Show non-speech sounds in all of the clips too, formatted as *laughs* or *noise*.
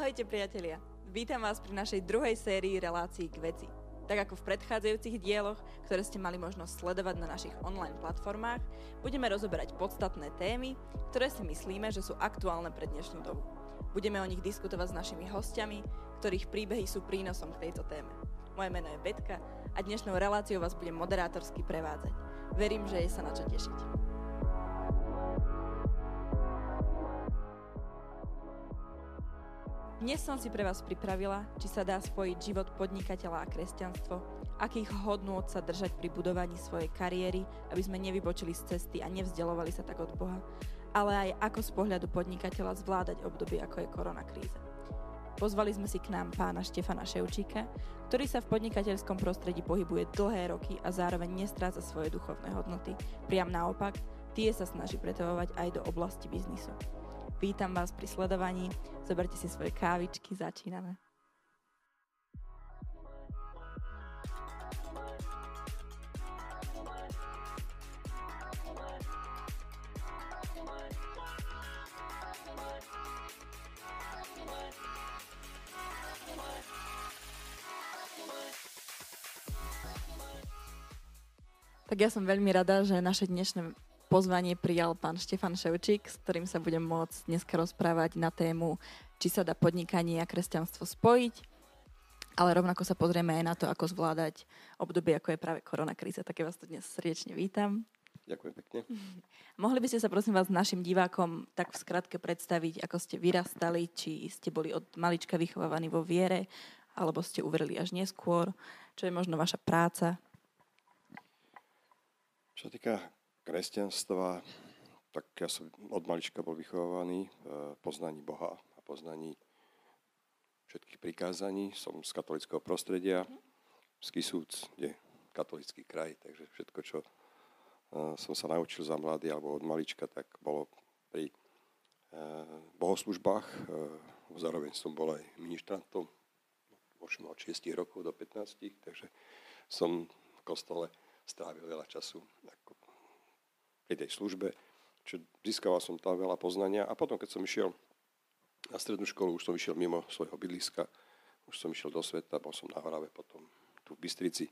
Ahojte priatelia, vítam vás pri našej druhej sérii relácií k veci. Tak ako v predchádzajúcich dieloch, ktoré ste mali možnosť sledovať na našich online platformách, budeme rozoberať podstatné témy, ktoré si myslíme, že sú aktuálne pre dnešnú dobu. Budeme o nich diskutovať s našimi hostiami, ktorých príbehy sú prínosom k tejto téme. Moje meno je Betka a dnešnou reláciou vás budem moderátorsky prevádzať. Verím, že je sa na čo tešiť. Dnes som si pre vás pripravila, či sa dá spojiť život podnikateľa a kresťanstvo, akých hodnôt sa držať pri budovaní svojej kariéry, aby sme nevybočili z cesty a nevzdelovali sa tak od Boha, ale aj ako z pohľadu podnikateľa zvládať obdobie ako je koronakríza. Pozvali sme si k nám pána Štefana Ševčíka, ktorý sa v podnikateľskom prostredí pohybuje dlhé roky a zároveň nestráca svoje duchovné hodnoty. Priam naopak, tie sa snaží pretavovať aj do oblasti biznisu. Vítam vás pri sledovaní. Zoberte si svoje kávičky, začíname. Tak ja som veľmi rada, že naše dnešné pozvanie prijal pán Štefan Ševčík, s ktorým sa budem môcť dneska rozprávať na tému, či sa dá podnikanie a kresťanstvo spojiť, ale rovnako sa pozrieme aj na to, ako zvládať obdobie, ako je práve koronakríza. Také vás tu dnes srdečne vítam. Ďakujem pekne. *laughs* Mohli by ste sa prosím vás našim divákom tak v skratke predstaviť, ako ste vyrastali, či ste boli od malička vychovávaní vo viere, alebo ste uverili až neskôr, čo je možno vaša práca? Čo týka kresťanstva, tak ja som od malička bol vychovávaný v poznaní Boha a poznaní všetkých prikázaní. Som z katolického prostredia, z Kisúc, kde katolický kraj, takže všetko, čo e, som sa naučil za mladý alebo od malička, tak bolo pri e, bohoslužbách. Zároveň som bol aj ministrantom, možno od 6 rokov do 15, takže som v kostole strávil veľa času tej službe, čo získal som tam veľa poznania. A potom, keď som išiel na strednú školu, už som išiel mimo svojho bydliska, už som išiel do sveta, bol som na Horave, potom tu v Bystrici.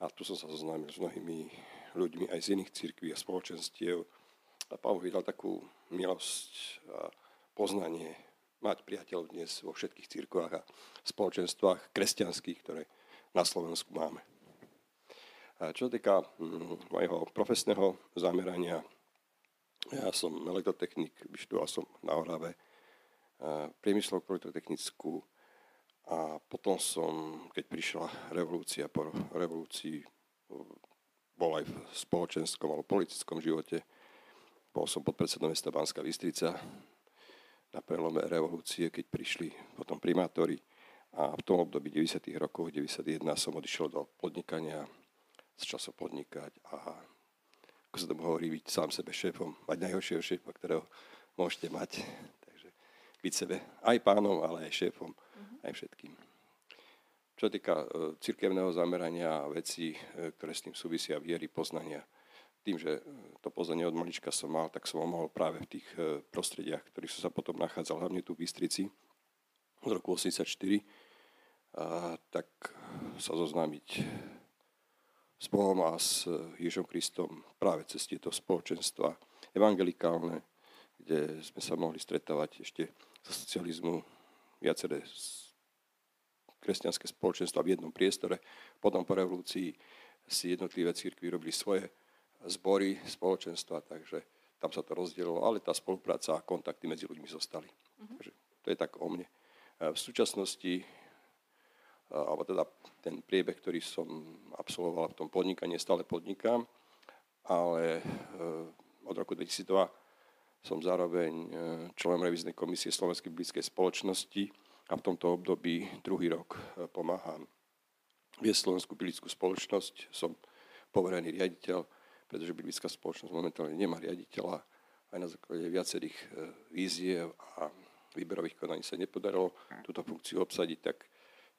A tu som sa zoznámil s mnohými ľuďmi aj z iných církví a spoločenstiev. A Pán vydal takú milosť a poznanie mať priateľov dnes vo všetkých církvách a spoločenstvách kresťanských, ktoré na Slovensku máme. Čo týka mm, mojho profesného zamerania, ja som elektrotechnik, vyštudoval som na Orave priemyslovku elektrotechnickú a potom som, keď prišla revolúcia, po revolúcii bol aj v spoločenskom alebo politickom živote, bol som podpredsedom mesta Banská Bystrica na prelome revolúcie, keď prišli potom primátori a v tom období 90. rokov, 91 som odišiel do podnikania z času podnikať a ako sa tomu hovorí, byť sám sebe šéfom, mať najhoršieho šéfa, ktorého môžete mať. Takže byť sebe aj pánom, ale aj šéfom, uh-huh. aj všetkým. Čo týka uh, cirkevného zamerania a vecí, uh, ktoré s tým súvisia, viery, poznania, tým, že to poznanie od malička som mal, tak som ho mohol práve v tých prostrediach, ktorých som sa potom nachádzal, hlavne tu v Bystrici, od roku 84, a tak sa zoznámiť s Bohom a s Ježom Kristom práve cez tieto spoločenstva evangelikálne, kde sme sa mohli stretávať ešte za socializmu viaceré kresťanské spoločenstva v jednom priestore. Potom po revolúcii si jednotlivé církvy robili svoje zbory, spoločenstva, takže tam sa to rozdielilo, ale tá spolupráca a kontakty medzi ľuďmi zostali. Uh-huh. Takže to je tak o mne. V súčasnosti alebo teda ten priebeh, ktorý som absolvoval v tom podnikaní, stále podnikám, ale eh, od roku 2002 som zároveň eh, členom revíznej komisie Slovenskej biblickej spoločnosti a v tomto období druhý rok eh, pomáham viesť Slovenskú biblickú spoločnosť. Som poverený riaditeľ, pretože biblická spoločnosť momentálne nemá riaditeľa. Aj na základe viacerých víziev a výberových konaní sa nepodarilo túto funkciu obsadiť, tak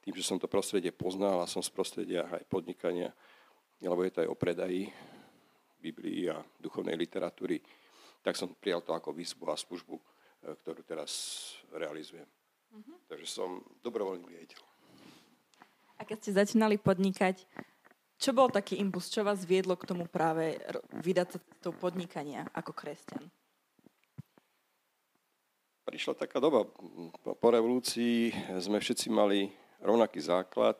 tým, že som to prostredie poznal a som z prostredia aj podnikania, alebo je to aj o predaji Biblii a duchovnej literatúry, tak som prijal to ako výzvu a službu, e, ktorú teraz realizujem. Mm-hmm. Takže som dobrovoľný riaditeľ. A keď ste začínali podnikať, čo bol taký impuls, čo vás viedlo k tomu práve vydať sa cestou podnikania ako kresťan? Prišla taká doba, po revolúcii sme všetci mali rovnaký základ,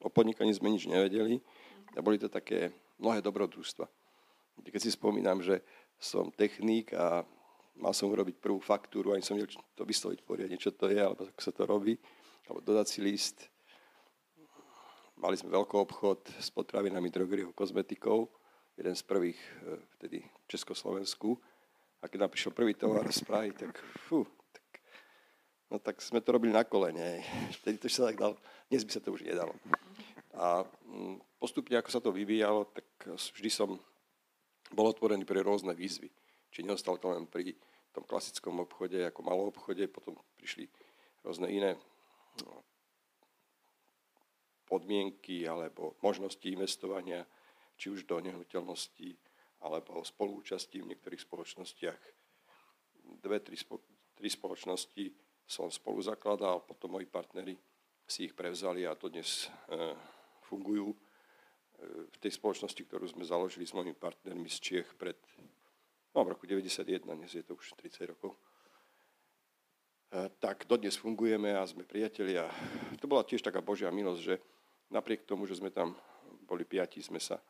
o podnikaní sme nič nevedeli a boli to také mnohé dobrodružstva. Keď si spomínam, že som technik a mal som urobiť prvú faktúru, ani som vedel to vysloviť poriadne, čo to je, alebo ako sa to robí, alebo dodací list. Mali sme veľký obchod s potravinami, drogeriou, kozmetikou, jeden z prvých e, vtedy v Československu. A keď nám prišiel prvý tovar z Prahy, tak, fú, no tak sme to robili na kolene. *laughs* Vtedy to sa tak dalo, dnes by sa to už nedalo. A mm, postupne, ako sa to vyvíjalo, tak vždy som bol otvorený pre rôzne výzvy. Či neostal to len pri tom klasickom obchode, ako malom obchode, potom prišli rôzne iné no, podmienky alebo možnosti investovania, či už do nehnuteľností, alebo spolúčastí v niektorých spoločnostiach. Dve, tri, spo, tri spoločnosti som spolu zakladal, potom moji partnery si ich prevzali a to dnes e, fungujú. E, v tej spoločnosti, ktorú sme založili s mojimi partnermi z Čiech pred, no, v roku 91, dnes je to už 30 rokov, e, tak dodnes fungujeme a sme priatelia. To bola tiež taká Božia milosť, že napriek tomu, že sme tam boli piati, sme sa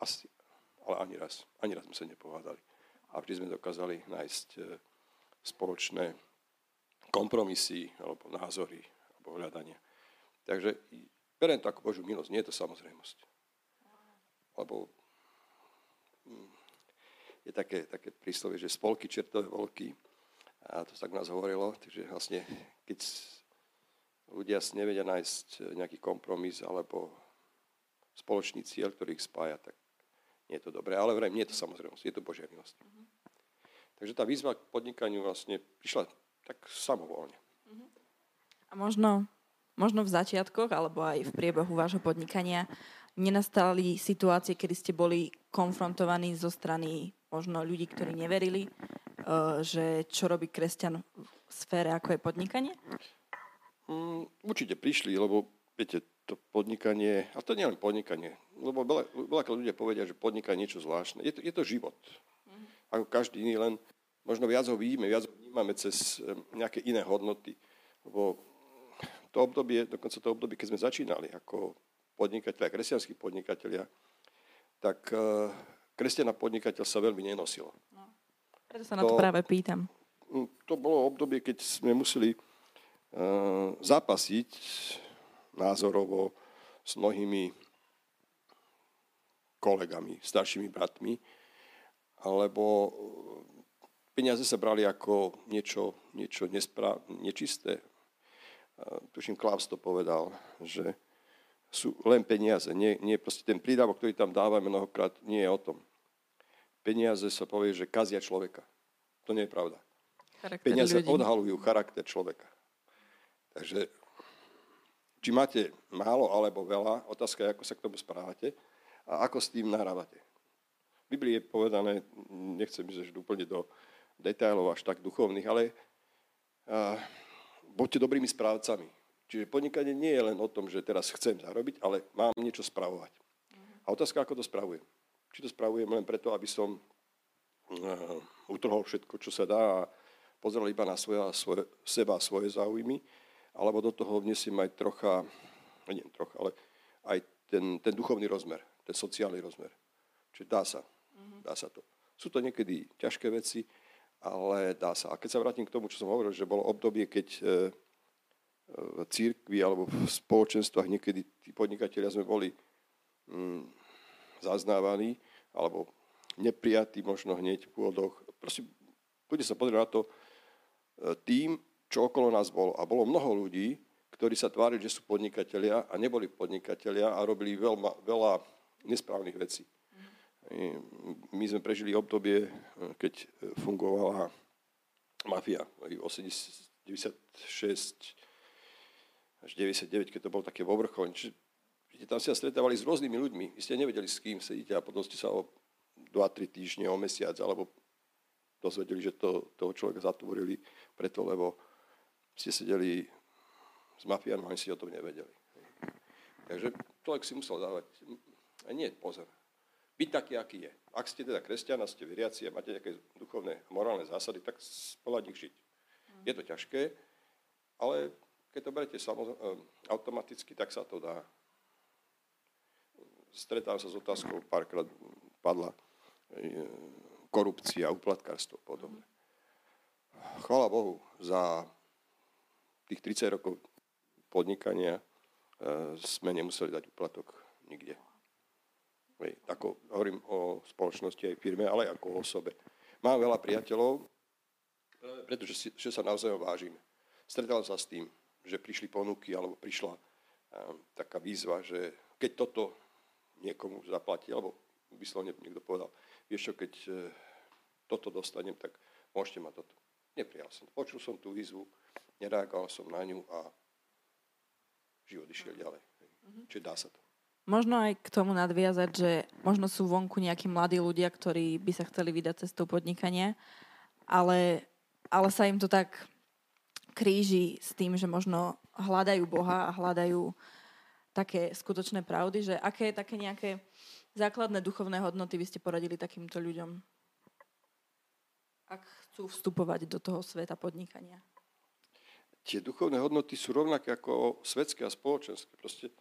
asi ale ani raz, ani raz sme sa nepohádali. A vždy sme dokázali nájsť spoločné kompromisy alebo názory alebo hľadania. Takže beriem to ako Božiu milosť, nie je to samozrejmosť. Lebo hm, je také, také príslovie, že spolky čertové volky, a to sa tak nás hovorilo, takže vlastne keď ľudia si nevedia nájsť nejaký kompromis alebo spoločný cieľ, ktorý ich spája, tak nie je to dobré. Ale vrajím, nie je to samozrejme, je to Božia milosť. Mm-hmm. Takže tá výzva k podnikaniu vlastne prišla tak samovolne. A možno, možno v začiatkoch, alebo aj v priebehu vášho podnikania nenastali situácie, kedy ste boli konfrontovaní zo strany možno ľudí, ktorí neverili, uh, že čo robí kresťan v sfére, ako je podnikanie? Mm, určite prišli, lebo viete, to podnikanie, a to nie len podnikanie, lebo veľa, veľa ľudia povedia, že podnikanie je niečo zvláštne. Je to, je to život. Mm-hmm. Ako každý iný, len možno viac ho vidíme, viac ho vnímame cez nejaké iné hodnoty. Lebo to obdobie, dokonca to obdobie, keď sme začínali ako podnikatelia, kresťanskí podnikatelia, tak uh, kresťan a podnikateľ sa veľmi nenosilo. No, preto sa na to, to práve pýtam. To bolo obdobie, keď sme museli uh, zapasiť názorovo s mnohými kolegami, staršími bratmi, alebo peniaze sa brali ako niečo, niečo nespra- nečisté. Tuším, Klaus to povedal, že sú len peniaze, nie, nie proste ten prídavok, ktorý tam dávame mnohokrát, nie je o tom. Peniaze sa povie, že kazia človeka. To nie je pravda. Charakter peniaze ľudí. odhalujú charakter človeka. Takže či máte málo alebo veľa, otázka je, ako sa k tomu správate a ako s tým nahrávate. V Biblii je povedané, nechcem ísť úplne do detailov až tak duchovných, ale uh, buďte dobrými správcami. Čiže podnikanie nie je len o tom, že teraz chcem zarobiť, ale mám niečo spravovať. A otázka, ako to spravujem. Či to spravujem len preto, aby som uh, utrhol všetko, čo sa dá a pozrel iba na svoje, svoje, seba a svoje záujmy, alebo do toho vnesiem aj trocha, nie trocha, ale aj ten, ten duchovný rozmer, ten sociálny rozmer. Čiže dá sa, dá sa to. Sú to niekedy ťažké veci, ale dá sa. A keď sa vrátim k tomu, čo som hovoril, že bolo obdobie, keď e, e v církvi alebo v spoločenstvách niekedy tí podnikatelia sme boli mm, zaznávaní alebo neprijatí možno hneď v pôdoch. Proste, poďte sa pozrieť na to, e, tým, čo okolo nás bolo. A bolo mnoho ľudí, ktorí sa tvárili, že sú podnikatelia a neboli podnikatelia a robili veľma, veľa nesprávnych vecí. My sme prežili obdobie, keď fungovala mafia v 96 až 99, keď to bolo také vo vrchole. Čiže tam ste sa stretávali s rôznymi ľuďmi. Vy ste nevedeli, s kým sedíte a potom ste sa o 2-3 týždne, o mesiac alebo dozvedeli, že to, toho človeka zatvorili preto, lebo ste sedeli s mafiánom, ani si o tom nevedeli. Takže človek si musel dávať, a nie, pozor, byť taký, aký je. Ak ste teda kresťan a ste veriaci a máte nejaké duchovné morálne zásady, tak podľa nich žiť. Mm. Je to ťažké, ale keď to berete samoz- eh, automaticky, tak sa to dá. Stretám sa s otázkou, párkrát padla eh, korupcia, uplatkárstvo a podobne. Chvala Bohu, za tých 30 rokov podnikania e, sme nemuseli dať uplatok nikde. Hej, ako hovorím o spoločnosti aj firme, ale ako o osobe. Mám veľa priateľov, pretože si, že sa navzájom vážime. Stretal sa s tým, že prišli ponuky, alebo prišla um, taká výzva, že keď toto niekomu zaplatí, alebo vyslovne niekto povedal, vieš čo, keď uh, toto dostanem, tak môžete ma toto. Neprijal som. Počul som tú výzvu, nereagoval som na ňu a život išiel ďalej. Mm-hmm. Čiže dá sa to. Možno aj k tomu nadviazať, že možno sú vonku nejakí mladí ľudia, ktorí by sa chceli vydať cestou podnikania, ale, ale sa im to tak kríži s tým, že možno hľadajú Boha a hľadajú také skutočné pravdy, že aké také nejaké základné duchovné hodnoty by ste poradili takýmto ľuďom, ak chcú vstupovať do toho sveta podnikania? Tie duchovné hodnoty sú rovnaké ako svetské a spoločenské. Proste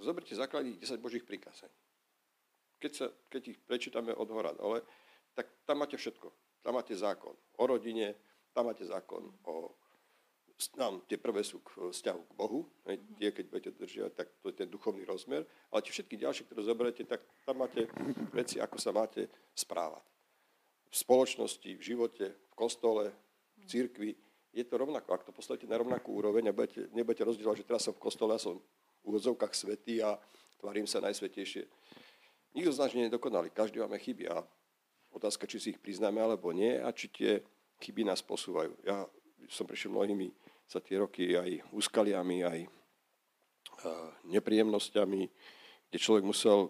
zoberte základní 10 Božích prikázaní. Keď, sa, keď ich prečítame od hora dole, tak tam máte všetko. Tam máte zákon o rodine, tam máte zákon o... Tam tie prvé sú k vzťahu k Bohu, hej, tie, keď budete držiavať, tak to je ten duchovný rozmer, ale tie všetky ďalšie, ktoré zoberete, tak tam máte veci, ako sa máte správať. V spoločnosti, v živote, v kostole, v církvi, je to rovnako. Ak to postavíte na rovnakú úroveň a budete, nebudete rozdielovať, že teraz som v kostole a som úvodzovkách svety a tvarím sa najsvetejšie. Nikto z nás nie je dokonalý, každý máme chyby a otázka, či si ich priznáme alebo nie a či tie chyby nás posúvajú. Ja som prešiel mnohými za tie roky aj úskaliami, aj nepríjemnosťami, kde človek musel,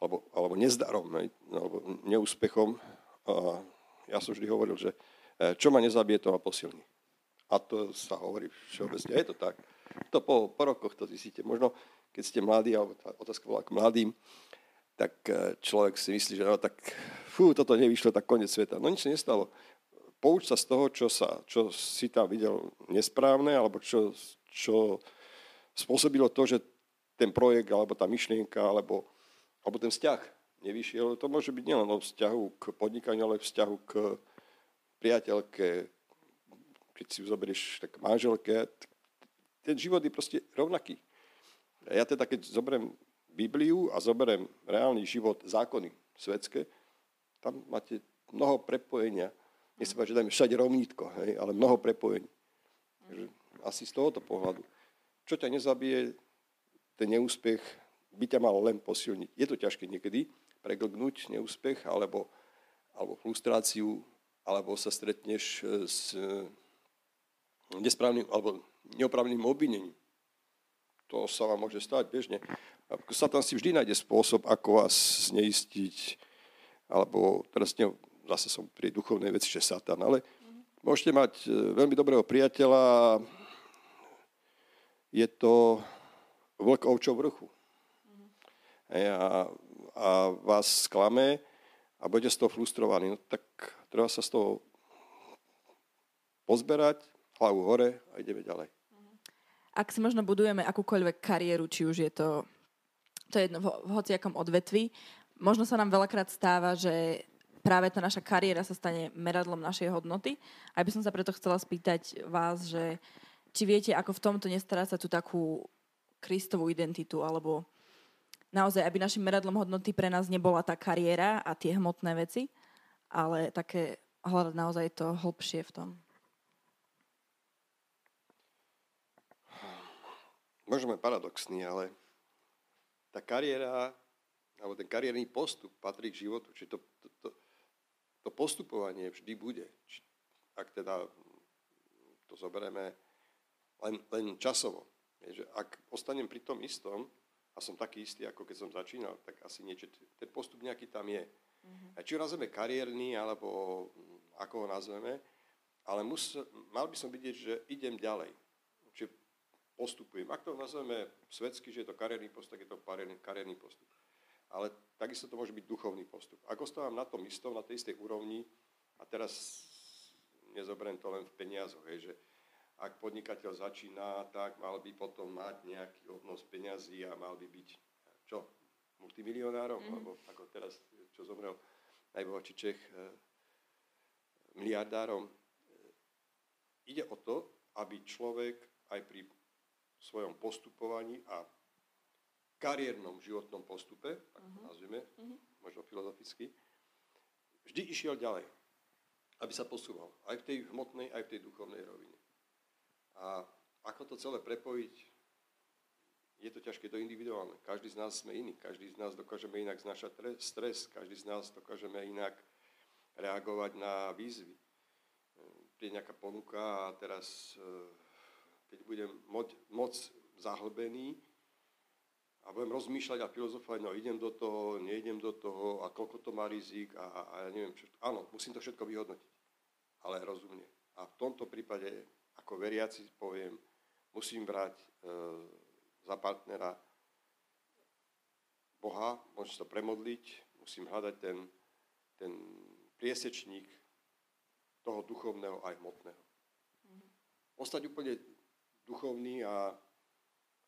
alebo, alebo nezdarom, alebo neúspechom. Ja som vždy hovoril, že e, čo ma nezabije, to ma posilní. A to sa hovorí všeobecne. Je to tak. To po, po rokoch to zistíte. Možno, keď ste mladí, alebo tá otázka bola k mladým, tak e, človek si myslí, že no, tak fú, toto nevyšlo, tak koniec sveta. No nič nestalo. Pouč sa z toho, čo, sa, čo si tam videl nesprávne, alebo čo, čo spôsobilo to, že ten projekt, alebo tá myšlienka, alebo, alebo ten vzťah nevyšiel. To môže byť nielen o vzťahu k podnikaniu, ale vzťahu k priateľke, keď si zoberieš tak manželke, ten život je proste rovnaký. Ja teda, keď zoberiem Bibliu a zoberiem reálny život, zákony svetské, tam máte mnoho prepojenia. Nie sa že dajme všade rovnítko, hej, ale mnoho prepojení. Takže asi z tohoto pohľadu. Čo ťa nezabije, ten neúspech by ťa mal len posilniť. Je to ťažké niekedy preglgnúť neúspech alebo, alebo frustráciu, alebo sa stretneš s nesprávnym alebo neoprávneným obvinením. To sa vám môže stať bežne. Satan si vždy nájde spôsob, ako vás zneistiť, alebo teraz ne, zase som pri duchovnej veci, že Satan, ale môžete mať e, veľmi dobrého priateľa, je to vlk ovčov vrchu. A, a vás sklame a budete z toho frustrovaní. No, tak treba sa z toho pozberať, hlavu hore a ideme ďalej. Ak si možno budujeme akúkoľvek kariéru, či už je to, to je jedno v, v hociakom odvetvi, možno sa nám veľakrát stáva, že práve tá naša kariéra sa stane meradlom našej hodnoty. A by som sa preto chcela spýtať vás, že či viete, ako v tomto nestará sa tú takú Kristovú identitu, alebo naozaj, aby našim meradlom hodnoty pre nás nebola tá kariéra a tie hmotné veci, ale také hľadať naozaj to hlbšie v tom. Možno paradoxný, ale tá kariéra, alebo ten kariérny postup patrí k životu. Čiže to, to, to, to postupovanie vždy bude. Či, ak teda to zoberieme len, len časovo. Je, že ak ostanem pri tom istom a som taký istý, ako keď som začínal, tak asi niečo, ten postup nejaký tam je. Mm-hmm. A či ho nazveme kariérny, alebo ako ho nazveme, ale mus, mal by som vidieť, že idem ďalej. Postupujem. Ak to nazveme svetsky, že je to kariérny postup, tak je to kariérny, postup. Ale takisto to môže byť duchovný postup. Ak ostávam na tom istom, na tej istej úrovni, a teraz nezoberiem to len v peniazoch, hej, že ak podnikateľ začína, tak mal by potom mať nejaký obnos peňazí a mal by byť, čo, multimilionárom, mm. alebo ako teraz, čo zomrel najbohatší Čech, eh, miliardárom. Ide o to, aby človek aj pri svojom postupovaní a kariérnom životnom postupe, tak to mhm. nazvime, uh-huh. možno filozoficky, vždy išiel ďalej, aby sa posúval. Aj v tej hmotnej, aj v tej duchovnej rovine. A ako to celé prepojiť, je to ťažké, to individuálne. Každý z nás sme iný, každý z nás dokážeme inak znašať stres, každý z nás dokážeme inak reagovať na výzvy. Príde nejaká ponuka a teraz, e, keď budem moc, moc zahlbený a budem rozmýšľať a filozofovať, no idem do toho, neidem do toho a koľko to má rizik a, a, a ja neviem čo. Áno, musím to všetko vyhodnotiť, ale rozumne. A v tomto prípade, ako veriaci poviem, musím brať e, za partnera Boha, môžem sa premodliť, musím hľadať ten, ten priesečník toho duchovného aj hmotného. Mm-hmm. Ostať úplne duchovný a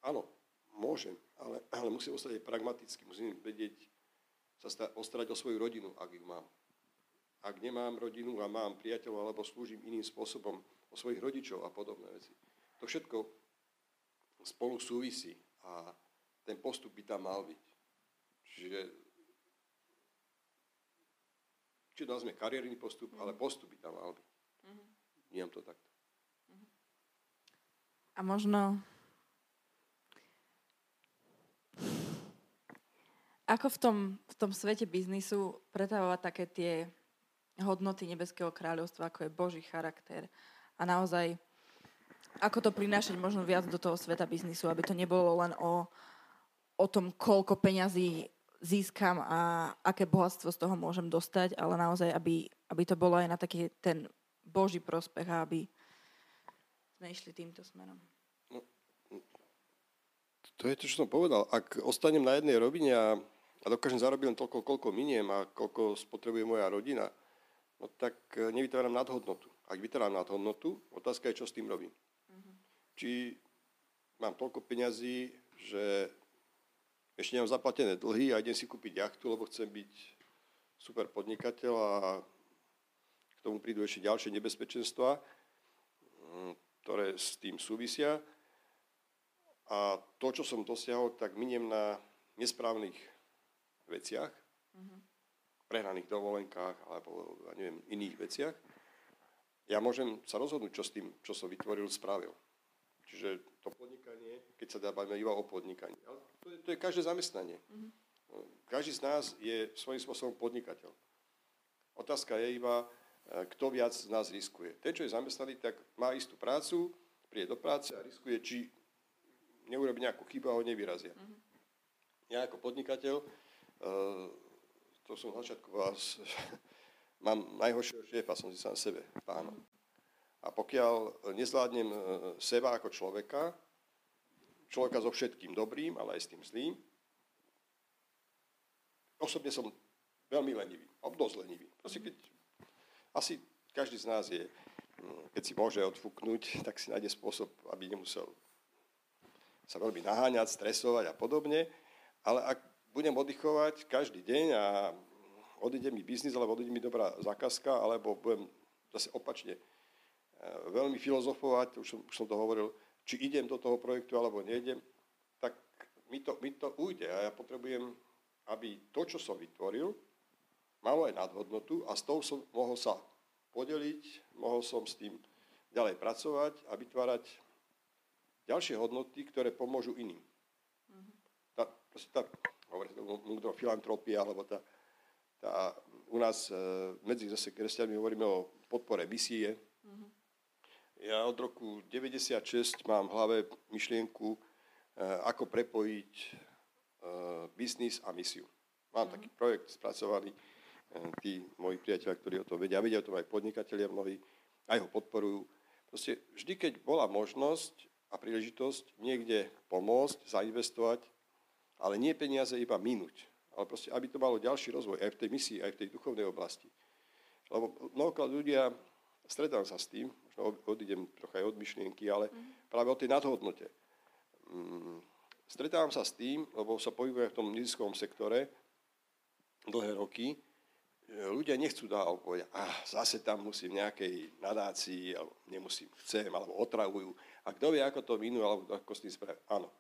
áno, môžem, ale, ale musím ostať aj pragmaticky, musím vedieť sa ostarať o svoju rodinu, ak ju mám. Ak nemám rodinu a mám priateľov alebo slúžim iným spôsobom o svojich rodičov a podobné veci. To všetko spolu súvisí a ten postup by tam mal byť. Čiže či nazme kariérny postup, mm. ale postup by tam mal byť. Mm. Vnímam to takto. A možno ako v tom, v tom svete biznisu pretavovať také tie hodnoty Nebeského kráľovstva, ako je Boží charakter a naozaj ako to prinášať možno viac do toho sveta biznisu, aby to nebolo len o, o tom, koľko peňazí získam a aké bohatstvo z toho môžem dostať, ale naozaj, aby, aby to bolo aj na taký ten Boží prospech a aby sme išli týmto smerom. No, to je to, čo som povedal. Ak ostanem na jednej rovine a, a dokážem zarobiť len toľko, koľko miniem a koľko spotrebuje moja rodina, no tak e, nevytváram nadhodnotu. Ak vytváram nadhodnotu, otázka je, čo s tým robím. Uh-huh. Či mám toľko peňazí, že ešte nemám zaplatené dlhy a idem si kúpiť jachtu, lebo chcem byť super podnikateľ a k tomu prídu ešte ďalšie nebezpečenstva, mm, ktoré s tým súvisia. A to, čo som dosiahol, tak miniem na nesprávnych veciach, mm-hmm. prehnaných dovolenkách alebo ja neviem, iných veciach. Ja môžem sa rozhodnúť, čo s tým, čo som vytvoril, spravil. Čiže to podnikanie, keď sa dá bavíme iba o podnikaní. Ale to je, to je každé zamestnanie. Mm-hmm. Každý z nás je svojím spôsobom podnikateľ. Otázka je iba, kto viac z nás riskuje. Ten, čo je zamestnaný, tak má istú prácu, príde do práce a riskuje, či neurobi nejakú chybu a ho nevyrazia. Mm-hmm. Ja ako podnikateľ, e, to som na začiatku vás, *laughs* mám najhoršieho šéfa, som si sám sebe, pánom. Mm-hmm. A pokiaľ nezvládnem e, seba ako človeka, človeka so všetkým dobrým, ale aj s tým zlým, osobne som veľmi lenivý, dosť lenivý. Proste keď, asi každý z nás je, mm, keď si môže odfúknuť, tak si nájde spôsob, aby nemusel sa veľmi naháňať, stresovať a podobne. Ale ak budem oddychovať každý deň a odíde mi biznis, alebo odíde mi dobrá zákazka, alebo budem zase opačne veľmi filozofovať, už som, už som to hovoril, či idem do toho projektu alebo nejdem, tak mi to, mi to ujde a ja potrebujem, aby to, čo som vytvoril, malo aj nadhodnotu a s tou som mohol sa podeliť, mohol som s tým ďalej pracovať a vytvárať ďalšie hodnoty, ktoré pomôžu iným. Mm-hmm. Tá, tá, hovorí filantropia, alebo tá, tá, u nás e, medzi zase kresťanmi hovoríme o podpore misie, mm-hmm. Ja od roku 96 mám v hlave myšlienku, eh, ako prepojiť eh, biznis a misiu. Mám mm. taký projekt spracovaný, tí moji priateľia, ktorí o tom vedia, vedia o tom aj podnikatelia mnohí, aj ho podporujú. Proste vždy, keď bola možnosť a príležitosť niekde pomôcť, zainvestovať, ale nie peniaze iba minúť, ale proste, aby to malo ďalší rozvoj aj v tej misii, aj v tej duchovnej oblasti. Lebo mnohokrát ľudia, stretávam sa s tým, možno odídem trocha aj od myšlienky, ale mm. práve o tej nadhodnote. Mm, stretávam sa s tým, lebo sa pohybujem v tom neziskovom sektore dlhé roky, ľudia nechcú alebo povedia, ah, zase tam musím nejakej nadácii, alebo nemusím, chcem, alebo otravujú. A kto vie, ako to minú, alebo ako s tým spraviť. Áno.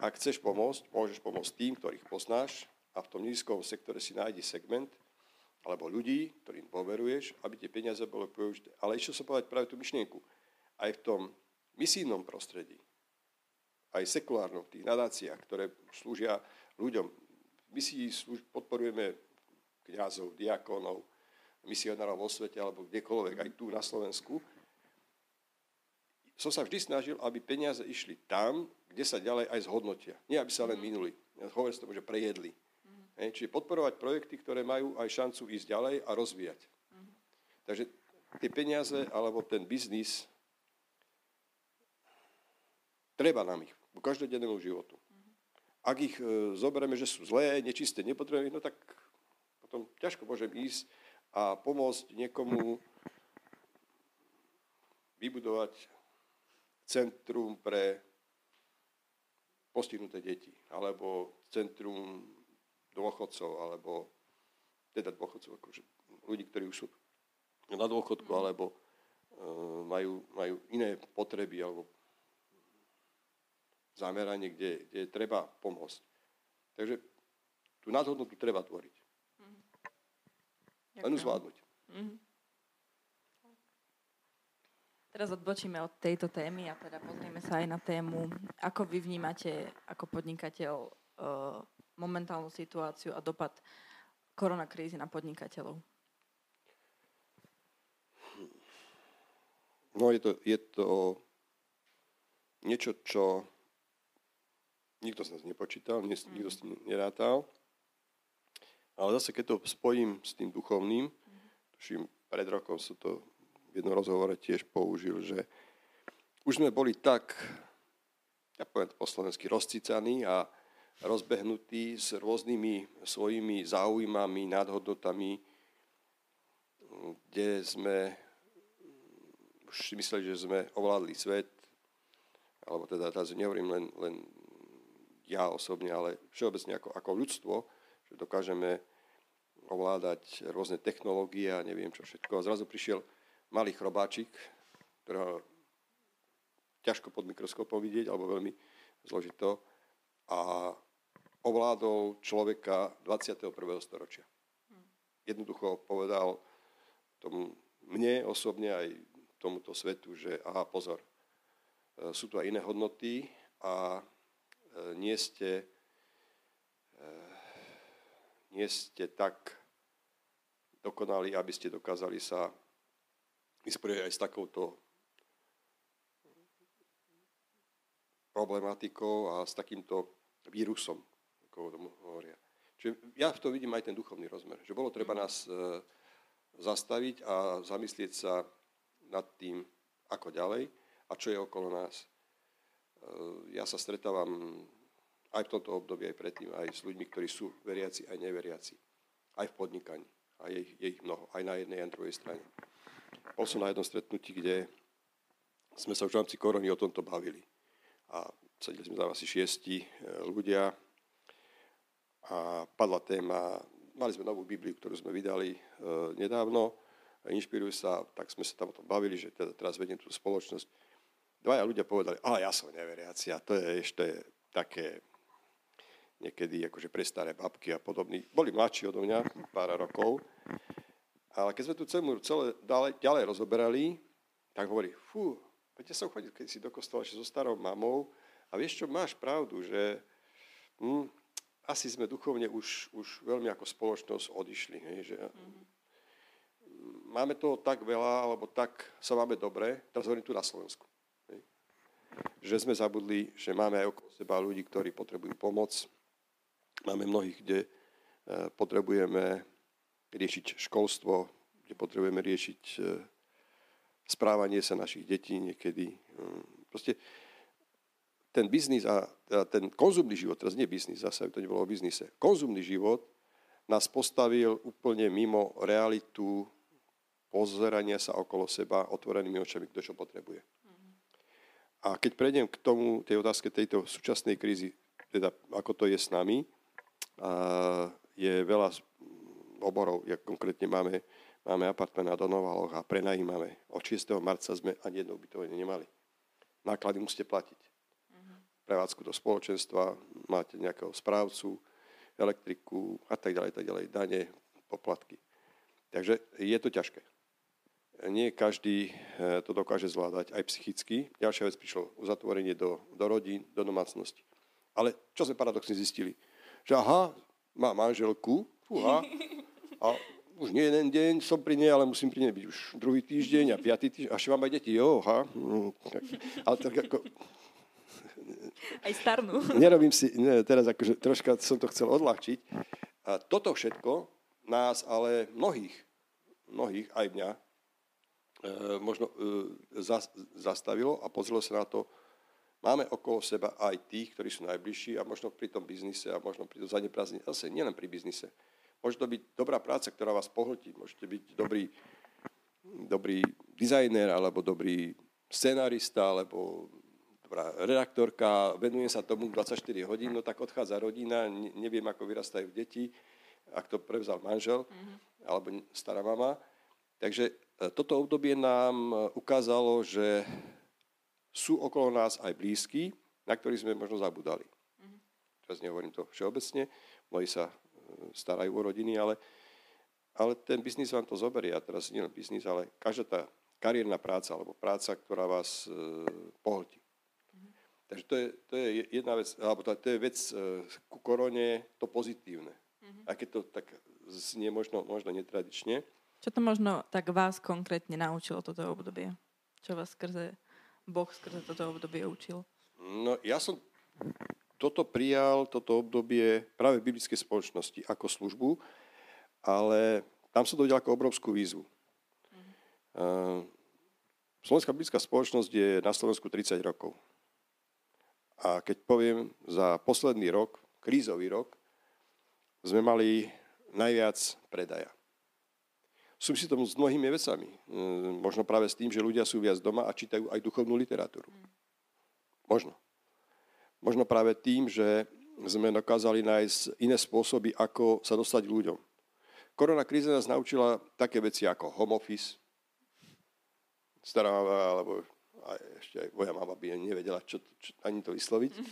Ak chceš pomôcť, môžeš pomôcť tým, ktorých poznáš a v tom nízkom sektore si nájdi segment, alebo ľudí, ktorým poveruješ, aby tie peniaze boli použité. Ale ešte som povedať práve tú myšlienku. Aj v tom misijnom prostredí, aj sekulárnom, v tých nadáciách, ktoré slúžia ľuďom. V misii podporujeme kniazov, diakonov, misionárov vo svete alebo kdekoľvek, aj tu na Slovensku. Som sa vždy snažil, aby peniaze išli tam, kde sa ďalej aj zhodnotia. Nie, aby sa len mhm. minuli. Hovorím tomu, že prejedli. Mm. Čiže podporovať projekty, ktoré majú aj šancu ísť ďalej a rozvíjať. Mm. Takže tie peniaze alebo ten biznis, treba nám ich, po každodennému životu. Mm. Ak ich e, zoberieme, že sú zlé, nečisté, nepotrebujeme, no tak potom ťažko môžem ísť a pomôcť niekomu vybudovať centrum pre postihnuté deti, alebo centrum dôchodcov, alebo teda dôchodcov, akože ľudí, ktorí už sú na dôchodku, alebo uh, majú, majú iné potreby, alebo zameranie, kde, kde treba pomôcť. Takže tú nadhodnotu treba tvoriť. Len zvládnuť. Mm-hmm. Teraz odbočíme od tejto témy a teda pozrieme sa aj na tému, ako vy vnímate ako podnikateľ uh, momentálnu situáciu a dopad koronakrízy na podnikateľov. No je to, je to niečo, čo nikto z nás nepočítal, nikto s tým nerátal. Ale zase, keď to spojím s tým duchovným, tuším, pred rokom som to v jednom rozhovore tiež použil, že už sme boli tak, ja poviem to po slovensky, rozcicaní a rozbehnutí s rôznymi svojimi záujmami, nadhodnotami, kde sme už si mysleli, že sme ovládli svet, alebo teda, teraz nehovorím len, len ja osobne, ale všeobecne ako, ako ľudstvo, že dokážeme ovládať rôzne technológie a neviem čo všetko. A zrazu prišiel malý chrobáčik, ktorého ťažko pod mikroskopom vidieť, alebo veľmi zložito, a ovládol človeka 21. storočia. Jednoducho povedal tomu mne osobne aj tomuto svetu, že aha, pozor, e, sú tu aj iné hodnoty a e, nie ste, e, nie ste tak dokonali, aby ste dokázali sa vysporiadať aj s takouto problematikou a s takýmto vírusom, ako tomu hovoria. Čiže ja v tom vidím aj ten duchovný rozmer, že bolo treba nás e, zastaviť a zamyslieť sa nad tým, ako ďalej a čo je okolo nás. E, ja sa stretávam aj v tomto období, aj predtým, aj s ľuďmi, ktorí sú veriaci, aj neveriaci, aj v podnikaní a je, je ich mnoho, aj na jednej, aj na druhej strane. Bol som na jednom stretnutí, kde sme sa už v rámci korony o tomto bavili. A sedeli sme tam asi šiesti e, ľudia a padla téma, mali sme novú Bibliu, ktorú sme vydali e, nedávno, inšpirujú sa, tak sme sa tam o tom bavili, že teda teraz vediem tú spoločnosť. Dvaja ľudia povedali, ale ja som neveriaci a to je ešte také niekedy akože pre staré babky a podobní. Boli mladší odo mňa, pár rokov. Ale keď sme tu celú celé ďalej, ďalej rozoberali, tak hovorí, fú, veď som chodil keď si do kostola so starou mamou a vieš čo, máš pravdu, že hm, asi sme duchovne už, už veľmi ako spoločnosť odišli. Hej, že, mm-hmm. Máme toho tak veľa, alebo tak sa máme dobre, teraz hovorím tu na Slovensku. Hej, že sme zabudli, že máme aj okolo seba ľudí, ktorí potrebujú pomoc, Máme mnohých, kde e, potrebujeme riešiť školstvo, kde potrebujeme riešiť e, správanie sa našich detí niekedy. Mm, proste ten biznis a ten konzumný život, teraz nie biznis, zase to nebolo o biznise, konzumný život nás postavil úplne mimo realitu pozerania sa okolo seba otvorenými očami, kto čo potrebuje. A keď prejdem k tomu, tej otázke tejto súčasnej krízy, teda ako to je s nami, je veľa oborov, jak konkrétne máme, máme apartment na Donovaloch a prenajímame. Od 6. marca sme ani jedno ubytovanie nemali. Náklady musíte platiť. Prevádzku do spoločenstva, máte nejakého správcu, elektriku a tak ďalej, tak ďalej, dane, poplatky. Takže je to ťažké nie každý eh, to dokáže zvládať aj psychicky. Ďalšia vec prišlo uzatvorenie do, do rodín, do domácnosti. Ale čo sme paradoxne zistili? Že aha, má manželku, fúha, a už nie jeden deň som pri nej, ale musím pri nej byť už druhý týždeň a piatý týždeň, až mám aj deti, jo, ha. Mm, ale tak ako... Aj starnú. Nerobím si, ne, teraz akože troška som to chcel odľahčiť. A toto všetko nás ale mnohých, mnohých, aj mňa, E, možno e, zastavilo a pozrelo sa na to, máme okolo seba aj tých, ktorí sú najbližší a možno pri tom biznise a možno pri tom zaneprázdnení, zase nielen pri biznise. Môže to byť dobrá práca, ktorá vás pohltí, môžete byť dobrý, dobrý dizajner alebo dobrý scenárista alebo dobrá redaktorka, venujem sa tomu 24 hodín, no tak odchádza rodina, neviem, ako vyrastajú deti, ak to prevzal manžel mm-hmm. alebo stará mama. Takže E, toto obdobie nám e, ukázalo, že sú okolo nás aj blízky, na ktorých sme možno zabudali. Mm-hmm. Teraz nehovorím to všeobecne, mnohí sa e, starajú o rodiny, ale, ale ten biznis vám to zoberie. A teraz nie len biznis, ale každá tá kariérna práca alebo práca, ktorá vás e, pohltí. Mm-hmm. Takže to je, to je jedna vec, alebo to, to je vec e, ku korone to pozitívne. Mm-hmm. Aj keď to tak znie možno, možno netradične, čo to možno tak vás konkrétne naučilo toto obdobie? Čo vás skrze, Boh skrze toto obdobie učil? No ja som toto prijal, toto obdobie práve v biblickej spoločnosti ako službu, ale tam som to videl ako obrovskú výzvu. Mm. Slovenská biblická spoločnosť je na Slovensku 30 rokov. A keď poviem za posledný rok, krízový rok, sme mali najviac predaja. Súvisí to s mnohými vecami. Mm, možno práve s tým, že ľudia sú viac doma a čítajú aj duchovnú literatúru. Možno. Možno práve tým, že sme dokázali nájsť iné spôsoby, ako sa dostať k ľuďom. Korona kríza nás naučila také veci ako home office, stará mama, alebo aj ešte aj moja mama by nevedela čo, čo, ani to vysloviť. *laughs*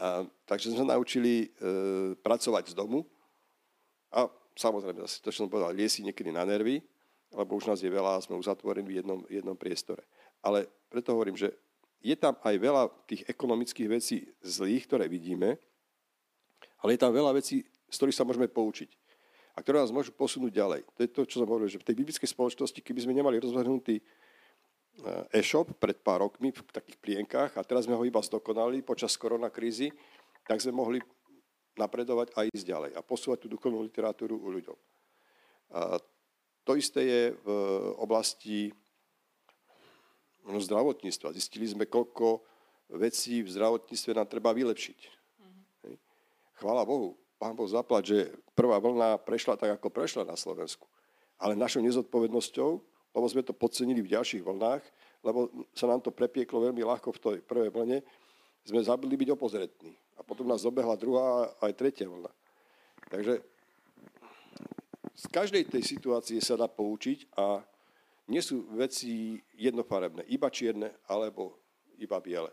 A, takže sme naučili e, pracovať z domu a samozrejme, to, čo som povedal, liesi niekedy na nervy, lebo už nás je veľa a sme uzatvorení v jednom, jednom priestore. Ale preto hovorím, že je tam aj veľa tých ekonomických vecí zlých, ktoré vidíme, ale je tam veľa vecí, z ktorých sa môžeme poučiť a ktoré nás môžu posunúť ďalej. To je to, čo som hovoril, že v tej biblickej spoločnosti, keby sme nemali rozvrhnutý eh, e-shop pred pár rokmi v takých plienkách a teraz sme ho iba zdokonali počas koronakrízy, tak sme mohli napredovať a ísť ďalej a posúvať tú duchovnú literatúru u ľuďom. A to isté je v oblasti no, zdravotníctva. Zistili sme, koľko vecí v zdravotníctve nám treba vylepšiť. Mm-hmm. Chvála Bohu, pán Boh zaplať, že prvá vlna prešla tak, ako prešla na Slovensku. Ale našou nezodpovednosťou, lebo sme to podcenili v ďalších vlnách, lebo sa nám to prepieklo veľmi ľahko v tej prvej vlne, sme zabudli byť opozretní. A potom nás dobehla druhá aj tretia vlna. Takže z každej tej situácie sa dá poučiť a nie sú veci jednofarebné, iba čierne alebo iba biele.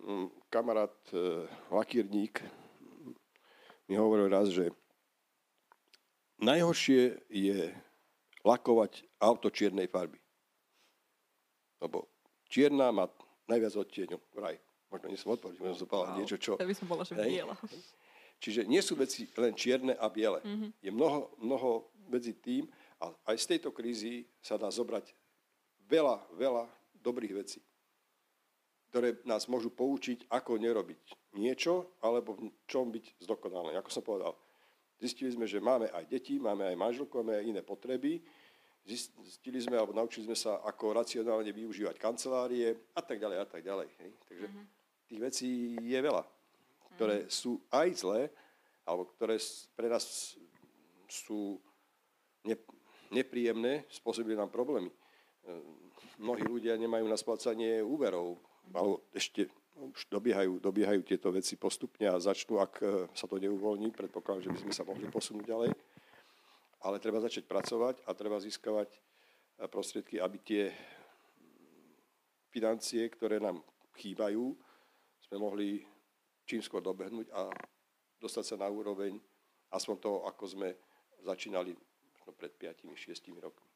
Mm, kamarát e, lakírník mi hovoril raz, že najhoršie je lakovať auto čiernej farby. Lebo čierna má najviac odtieňov, vraj. Možno nie som odpovedal, možno som povedal wow. niečo, čo... By som bola, že biela. Čiže nie sú veci len čierne a biele. Mm-hmm. Je mnoho, mnoho medzi tým a aj z tejto krízy sa dá zobrať veľa, veľa dobrých vecí, ktoré nás môžu poučiť, ako nerobiť niečo, alebo v čom byť zdokonalý. Ako som povedal, zistili sme, že máme aj deti, máme aj manželku, máme aj iné potreby, Zistili sme, alebo naučili sme sa, ako racionálne využívať kancelárie a tak ďalej a tak ďalej. Hej. Takže mm-hmm. Tých vecí je veľa, ktoré mm-hmm. sú aj zlé, alebo ktoré pre nás sú ne, nepríjemné, spôsobili nám problémy. Mnohí ľudia nemajú na splácanie úverov, alebo ešte už dobiehajú, dobiehajú tieto veci postupne a začnú, ak e, sa to neuvoľní, predpokladám, že by sme sa mohli posunúť ďalej. Ale treba začať pracovať a treba získavať e, prostriedky, aby tie financie, ktoré nám chýbajú, sme mohli čím skôr dobehnúť a dostať sa na úroveň aspoň toho, ako sme začínali možno pred 5-6 rokmi.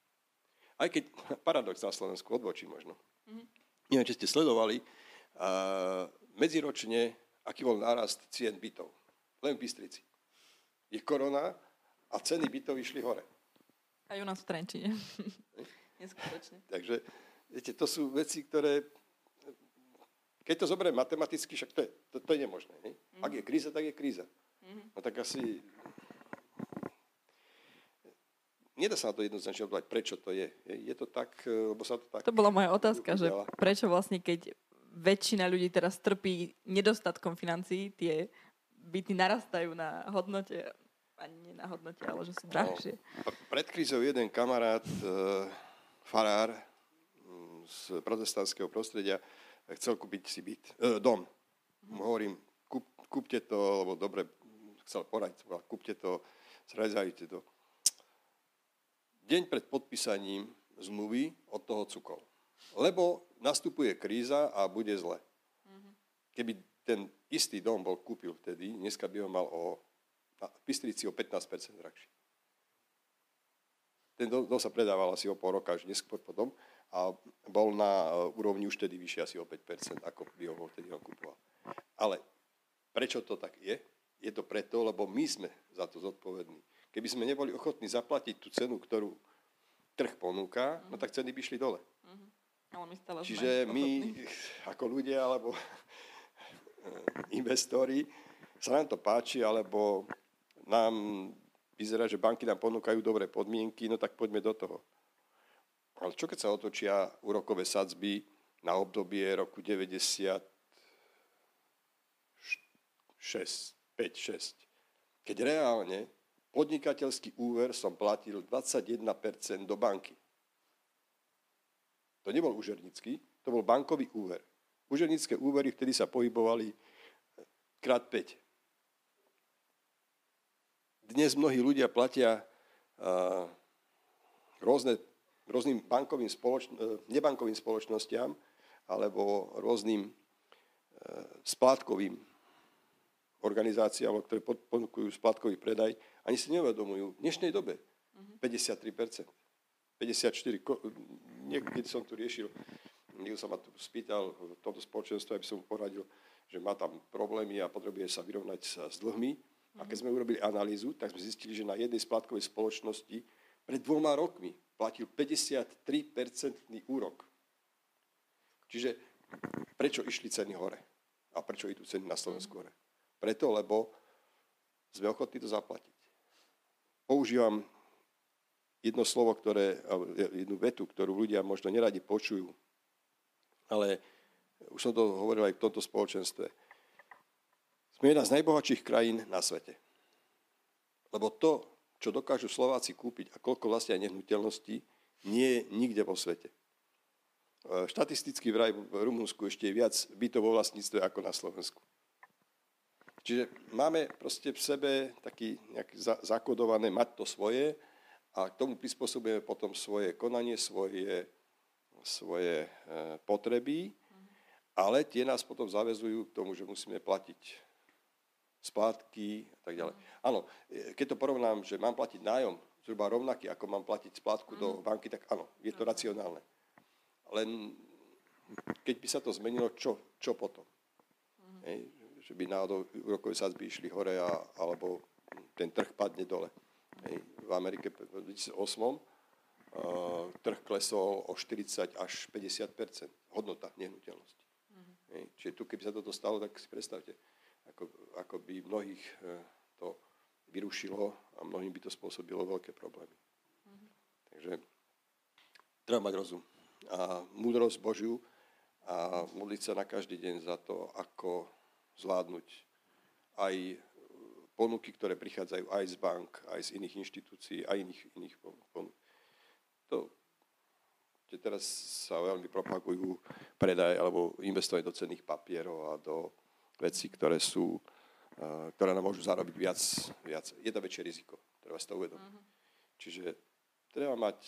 Aj keď *laughs* paradox na Slovensku odbočí možno. Mm-hmm. Neviem, či ste sledovali, uh, medziročne, aký bol nárast cien bytov. Len v Bystrici. Je korona a ceny bytov išli hore. Aj u nás v Trenčine. *laughs* Neskutočne. Takže, viete, to sú veci, ktoré keď to zoberiem matematicky, však to je, to, to je nemožné. Ne? Mm-hmm. Ak je kríza, tak je kríza. Mm-hmm. No tak asi... Nedá sa na to jednoznačne odpovedať, prečo to je. Je to tak, lebo sa to tak... To bola moja otázka, že prečo vlastne, keď väčšina ľudí teraz trpí nedostatkom financií, tie byty narastajú na hodnote, ani nie na hodnote, ale že sú drahšie. No, pred krízou jeden kamarát, e, farár z protestantského prostredia, chcel kúpiť si byt, e, dom. Mm. Hovorím, kúp, kúpte to, lebo dobre, chcel poradiť, kúpte to, zrealizajte to. Deň pred podpísaním zmluvy od toho cukol. Lebo nastupuje kríza a bude zle. Mm-hmm. Keby ten istý dom bol kúpil vtedy, dneska by ho mal o, na Pistrici o 15% drahší. Ten dom, dom sa predával asi o pol roka, až neskôr potom a bol na e, úrovni už tedy vyššie asi o 5%, ako by ho vtedy on kupoval. Ale prečo to tak je? Je to preto, lebo my sme za to zodpovední. Keby sme neboli ochotní zaplatiť tú cenu, ktorú trh ponúka, mm-hmm. no tak ceny by šli dole. Mm-hmm. Ale my stále Čiže my *laughs* ako ľudia alebo *laughs* investori sa nám to páči, alebo nám vyzerá, že banky nám ponúkajú dobré podmienky, no tak poďme do toho. Ale čo keď sa otočia úrokové sadzby na obdobie roku 90 6, 5, 6. Keď reálne podnikateľský úver som platil 21% do banky. To nebol úžernický, to bol bankový úver. Úžernické úvery vtedy sa pohybovali krát 5. Dnes mnohí ľudia platia uh, rôzne rôznym bankovým spoločno, e, nebankovým spoločnostiam alebo rôznym e, splátkovým organizáciám, ktoré ponúkujú splátkový predaj, ani si neuvedomujú v dnešnej dobe 53%. 54%. Niekedy som tu riešil, niekto sa ma tu spýtal v tomto spoločenstve, aby som mu poradil, že má tam problémy a potrebuje sa vyrovnať sa s dlhmi. A keď sme urobili analýzu, tak sme zistili, že na jednej splátkovej spoločnosti pred dvoma rokmi platil 53-percentný úrok. Čiže prečo išli ceny hore? A prečo idú ceny na Slovensku hore? Preto, lebo sme ochotní to zaplatiť. Používam jedno slovo, ktoré, jednu vetu, ktorú ľudia možno neradi počujú, ale už som to hovoril aj v tomto spoločenstve. Sme jedna z najbohatších krajín na svete. Lebo to, čo dokážu Slováci kúpiť a koľko vlastne aj nehnuteľností, nie je nikde vo svete. E, štatisticky vraj v Rumunsku ešte je viac bytov vo vlastníctve ako na Slovensku. Čiže máme proste v sebe taký nejaký zakodované mať to svoje a k tomu prispôsobujeme potom svoje konanie, svoje, svoje e, potreby, ale tie nás potom zavezujú k tomu, že musíme platiť splátky a tak ďalej. Áno, e, keď to porovnám, že mám platiť nájom zhruba rovnaký, ako mám platiť splátku do mhm. banky, tak áno, je to racionálne. Len keď by sa to zmenilo, čo, čo potom? Mhm. Hej, že by náhodou úrokové sadzby išli hore a, alebo ten trh padne dole. Hej, v Amerike v 2008 uh, trh klesol o 40 až 50 hodnota nehnuteľnosti. Mm-hmm. Hej, čiže tu, keby sa toto stalo, tak si predstavte, ako, by mnohých e, to vyrušilo a mnohým by to spôsobilo veľké problémy. Mm-hmm. Takže treba mať rozum a múdrosť Božiu a modliť sa na každý deň za to, ako zvládnuť aj ponuky, ktoré prichádzajú aj z bank, aj z iných inštitúcií, aj iných, iných ponúk. To, že teraz sa veľmi propagujú predaj alebo investovať do cenných papierov a do vecí, ktoré sú, ktoré nám môžu zarobiť viac, viac. Je to väčšie riziko, treba si to uvedomiť. Uh-huh. Čiže treba mať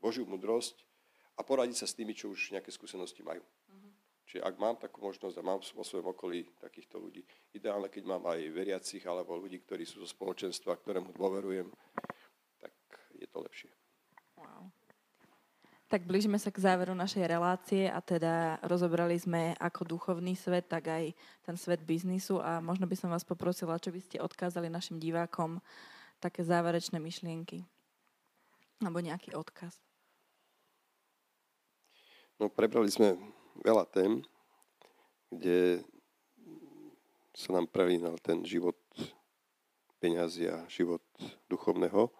Božiu mudrosť a poradiť sa s tými, čo už nejaké skúsenosti majú. Uh-huh. Čiže ak mám takú možnosť a mám vo svojom okolí takýchto ľudí, ideálne, keď mám aj veriacich alebo ľudí, ktorí sú zo spoločenstva, ktorému dôverujem, tak je to lepšie. Tak blížime sa k záveru našej relácie a teda rozobrali sme ako duchovný svet, tak aj ten svet biznisu a možno by som vás poprosila, čo by ste odkázali našim divákom také záverečné myšlienky alebo nejaký odkaz. No, prebrali sme veľa tém, kde sa nám prelínal ten život peňazí a život duchovného.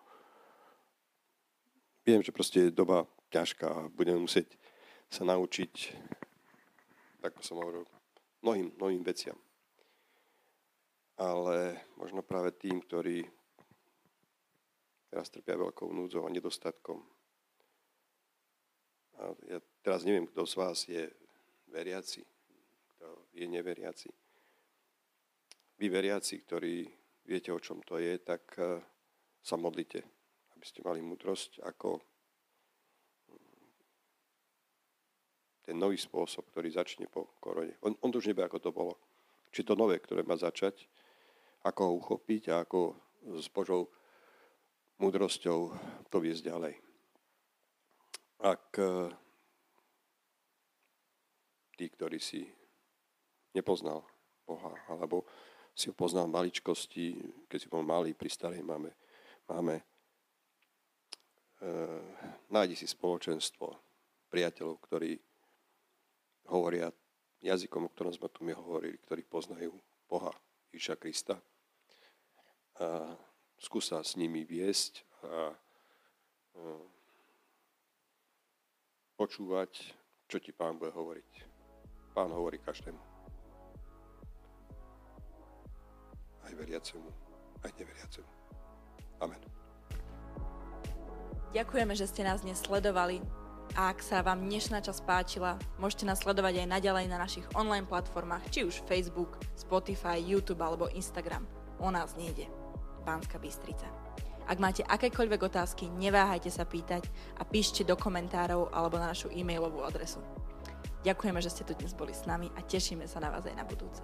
Viem, že proste je doba ťažká budeme musieť sa naučiť, tak som hovoril, mnohým, mnohým veciam. Ale možno práve tým, ktorí teraz trpia veľkou núdzou a nedostatkom. A ja teraz neviem, kto z vás je veriaci, kto je neveriaci. Vy veriaci, ktorí viete, o čom to je, tak eh, sa modlite, aby ste mali múdrosť, ako ten nový spôsob, ktorý začne po korone. On, on to už nevie, ako to bolo. Či to nové, ktoré má začať, ako ho uchopiť a ako s Božou múdrosťou to viesť ďalej. Ak e, tí, ktorí si nepoznal Boha, alebo si ho poznal v maličkosti, keď si bol malý, pri starej máme, máme e, nájdi si spoločenstvo priateľov, ktorí hovoria jazykom, o ktorom sme tu my hovorili, ktorí poznajú Boha Iša Krista. A skúsa s nimi viesť a počúvať, čo ti pán bude hovoriť. Pán hovorí každému. Aj veriacemu, aj neveriacemu. Amen. Ďakujeme, že ste nás dnes sledovali. A ak sa vám dnešná časť páčila, môžete nás sledovať aj naďalej na našich online platformách, či už Facebook, Spotify, YouTube alebo Instagram. O nás nejde. Pánska Bystrica. Ak máte akékoľvek otázky, neváhajte sa pýtať a píšte do komentárov alebo na našu e-mailovú adresu. Ďakujeme, že ste tu dnes boli s nami a tešíme sa na vás aj na budúce.